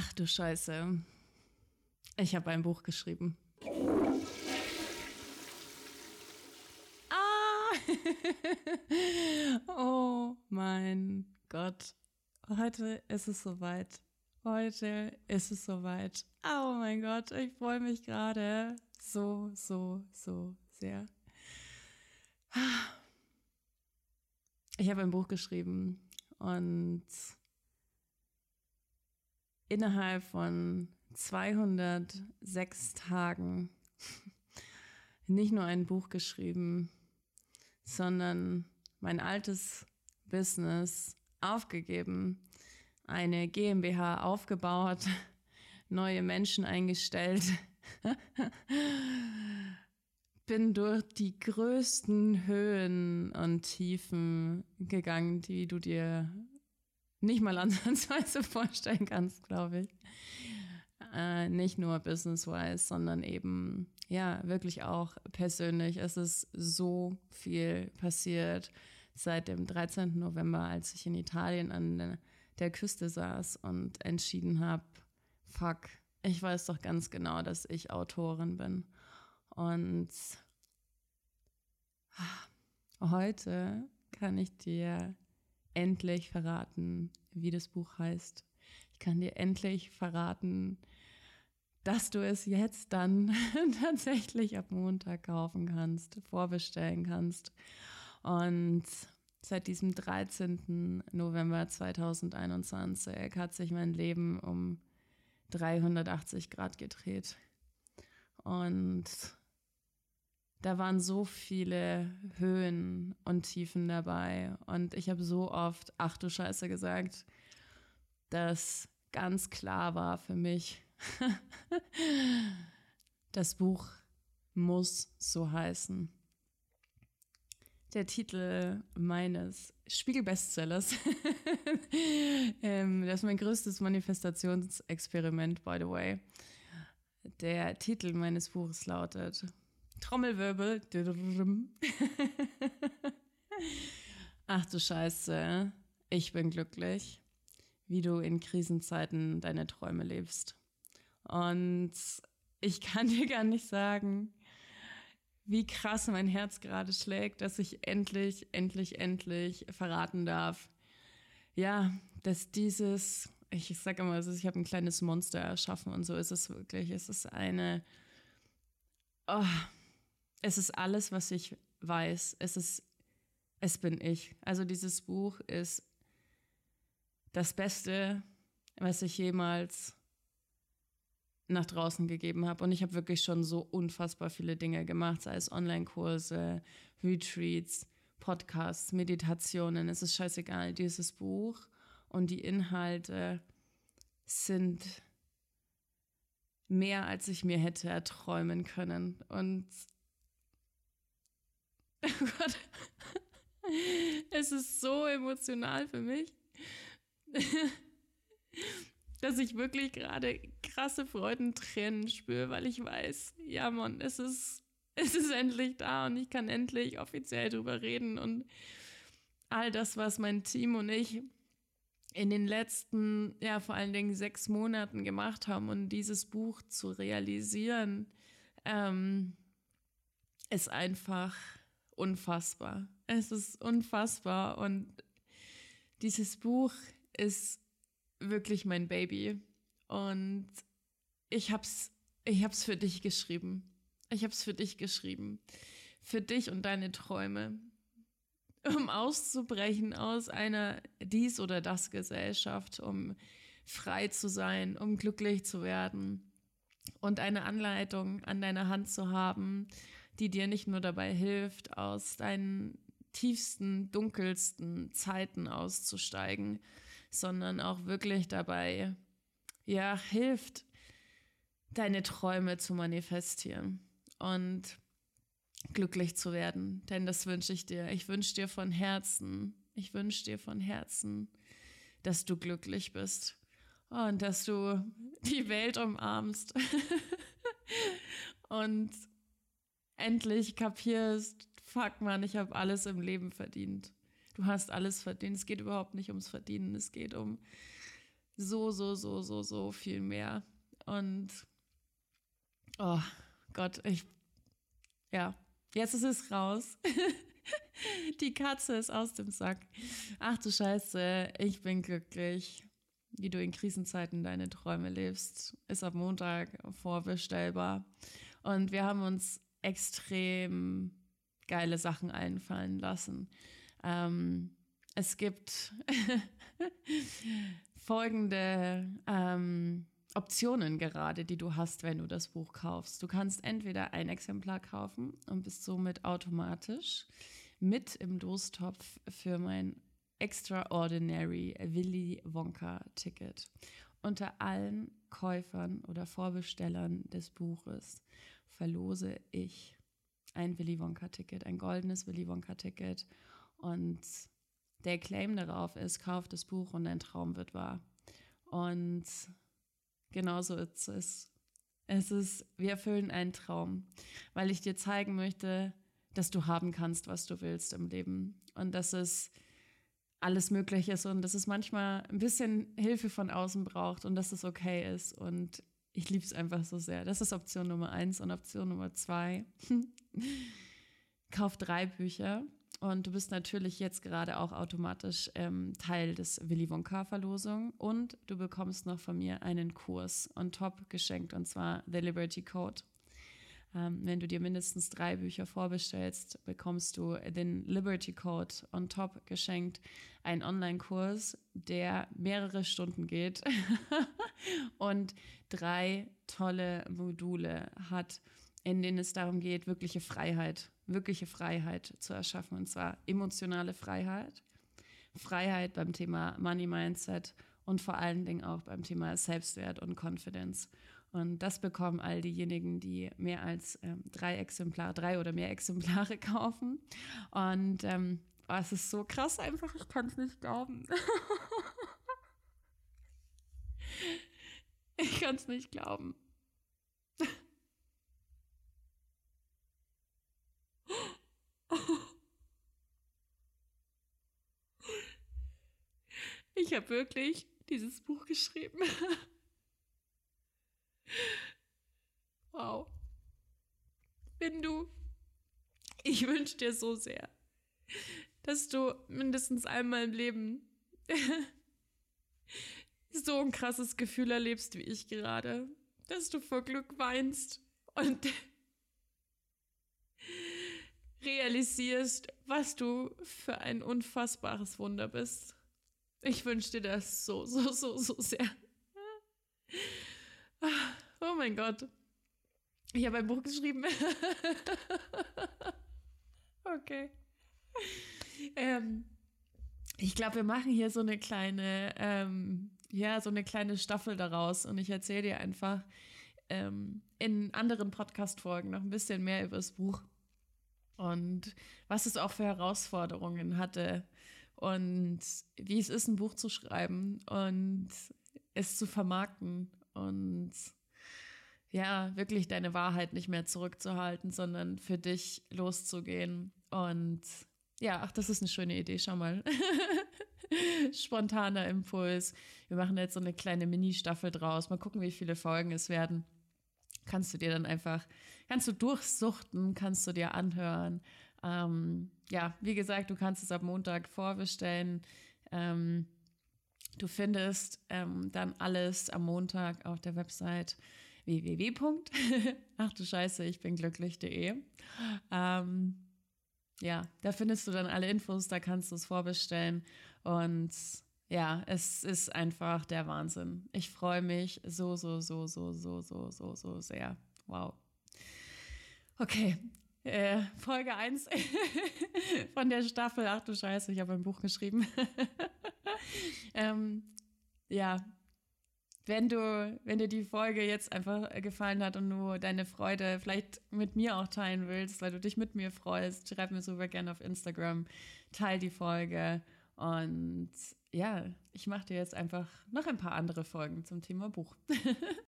Ach du Scheiße. Ich habe ein Buch geschrieben. Ah! oh mein Gott. Heute ist es soweit. Heute ist es soweit. Oh mein Gott, ich freue mich gerade so, so, so sehr. Ich habe ein Buch geschrieben und innerhalb von 206 Tagen nicht nur ein Buch geschrieben, sondern mein altes Business aufgegeben, eine GmbH aufgebaut, neue Menschen eingestellt, bin durch die größten Höhen und Tiefen gegangen, die du dir nicht mal ansatzweise vorstellen kannst, glaube ich. Äh, nicht nur business-wise, sondern eben, ja, wirklich auch persönlich. Es ist so viel passiert seit dem 13. November, als ich in Italien an der Küste saß und entschieden habe, fuck, ich weiß doch ganz genau, dass ich Autorin bin. Und heute kann ich dir endlich verraten, wie das Buch heißt. Ich kann dir endlich verraten, dass du es jetzt dann tatsächlich ab Montag kaufen kannst, vorbestellen kannst. Und seit diesem 13. November 2021 hat sich mein Leben um 380 Grad gedreht. Und da waren so viele Höhen und Tiefen dabei. Und ich habe so oft, ach du Scheiße gesagt, dass ganz klar war für mich, das Buch muss so heißen. Der Titel meines Spiegel-Bestsellers, ähm, das ist mein größtes Manifestationsexperiment, by the way. Der Titel meines Buches lautet Trommelwirbel. Ach du Scheiße, ich bin glücklich, wie du in Krisenzeiten deine Träume lebst. Und ich kann dir gar nicht sagen, wie krass mein Herz gerade schlägt, dass ich endlich, endlich, endlich verraten darf. Ja, dass dieses, ich sag immer, ich habe ein kleines Monster erschaffen und so ist es wirklich. Es ist eine, oh, es ist alles, was ich weiß. Es ist, es bin ich. Also dieses Buch ist das Beste, was ich jemals nach draußen gegeben habe. Und ich habe wirklich schon so unfassbar viele Dinge gemacht, sei es Online-Kurse, Retreats, Podcasts, Meditationen. Es ist scheißegal. Dieses Buch und die Inhalte sind mehr, als ich mir hätte erträumen können. Und Oh Gott. Es ist so emotional für mich, dass ich wirklich gerade krasse Freudentränen spüre, weil ich weiß, ja Mann, es ist, es ist endlich da und ich kann endlich offiziell drüber reden und all das, was mein Team und ich in den letzten, ja, vor allen Dingen sechs Monaten gemacht haben und dieses Buch zu realisieren, ähm, ist einfach unfassbar. Es ist unfassbar und dieses Buch ist wirklich mein Baby und ich hab's ich hab's für dich geschrieben. Ich hab's für dich geschrieben. Für dich und deine Träume. Um auszubrechen aus einer dies oder das Gesellschaft, um frei zu sein, um glücklich zu werden und eine Anleitung an deiner Hand zu haben, die dir nicht nur dabei hilft, aus deinen tiefsten, dunkelsten Zeiten auszusteigen, sondern auch wirklich dabei, ja, hilft, deine Träume zu manifestieren und glücklich zu werden. Denn das wünsche ich dir. Ich wünsche dir von Herzen, ich wünsche dir von Herzen, dass du glücklich bist und dass du die Welt umarmst und endlich kapierst, fuck man, ich habe alles im Leben verdient. Du hast alles verdient. Es geht überhaupt nicht ums Verdienen, es geht um so, so, so, so, so viel mehr. Und oh Gott, ich, ja, jetzt ist es raus. Die Katze ist aus dem Sack. Ach du Scheiße, ich bin glücklich. Wie du in Krisenzeiten deine Träume lebst, ist ab Montag vorbestellbar. Und wir haben uns extrem geile Sachen einfallen lassen. Ähm, es gibt folgende ähm, Optionen gerade, die du hast, wenn du das Buch kaufst. Du kannst entweder ein Exemplar kaufen und bist somit automatisch mit im Dostopf für mein Extraordinary Willy Wonka Ticket. Unter allen Käufern oder Vorbestellern des Buches verlose ich ein Willy Wonka Ticket, ein goldenes Willy Wonka Ticket und der Claim darauf ist, kauf das Buch und dein Traum wird wahr. Und genauso ist es. Es ist, wir erfüllen einen Traum, weil ich dir zeigen möchte, dass du haben kannst, was du willst im Leben. Und dass es alles möglich ist und dass es manchmal ein bisschen Hilfe von außen braucht und dass es okay ist. Und ich liebe es einfach so sehr. Das ist Option Nummer eins und Option Nummer zwei. Kauf drei Bücher und du bist natürlich jetzt gerade auch automatisch ähm, Teil des Willy Wonka Verlosung und du bekommst noch von mir einen Kurs on top geschenkt und zwar The Liberty Code. Ähm, wenn du dir mindestens drei Bücher vorbestellst, bekommst du den Liberty Code on top geschenkt. Ein Online-Kurs, der mehrere Stunden geht und drei tolle Module hat, in denen es darum geht, wirkliche Freiheit wirkliche Freiheit zu erschaffen. Und zwar emotionale Freiheit, Freiheit beim Thema Money Mindset und vor allen Dingen auch beim Thema Selbstwert und Confidence. Und das bekommen all diejenigen, die mehr als ähm, drei Exemplare, drei oder mehr Exemplare kaufen. Und ähm, oh, es ist so krass einfach, ich kann es nicht glauben. ich kann es nicht glauben. Ich habe wirklich dieses Buch geschrieben. Wow. Wenn du, ich wünsche dir so sehr, dass du mindestens einmal im Leben so ein krasses Gefühl erlebst wie ich gerade, dass du vor Glück weinst und realisierst, was du für ein unfassbares Wunder bist. Ich wünsche dir das so, so, so, so sehr. Mein Gott. Ich habe ein Buch geschrieben. okay. Ähm, ich glaube, wir machen hier so eine kleine, ähm, ja, so eine kleine Staffel daraus und ich erzähle dir einfach ähm, in anderen Podcast-Folgen noch ein bisschen mehr über das Buch und was es auch für Herausforderungen hatte und wie es ist, ein Buch zu schreiben und es zu vermarkten und ja, wirklich deine Wahrheit nicht mehr zurückzuhalten, sondern für dich loszugehen. Und ja, ach, das ist eine schöne Idee, schau mal. Spontaner Impuls. Wir machen jetzt so eine kleine Mini-Staffel draus. Mal gucken, wie viele Folgen es werden. Kannst du dir dann einfach, kannst du durchsuchten, kannst du dir anhören. Ähm, ja, wie gesagt, du kannst es ab Montag vorbestellen. Ähm, du findest ähm, dann alles am Montag auf der Website www. Ach du Scheiße, ich bin glücklich.de. Ähm, ja, da findest du dann alle Infos, da kannst du es vorbestellen und ja, es ist einfach der Wahnsinn. Ich freue mich so, so, so, so, so, so, so, so sehr. Wow. Okay, äh, Folge 1 von der Staffel. Ach du Scheiße, ich habe ein Buch geschrieben. ähm, ja, wenn du, wenn dir die Folge jetzt einfach gefallen hat und du deine Freude vielleicht mit mir auch teilen willst, weil du dich mit mir freust, schreib mir super gerne auf Instagram, teil die Folge und ja, ich mache dir jetzt einfach noch ein paar andere Folgen zum Thema Buch.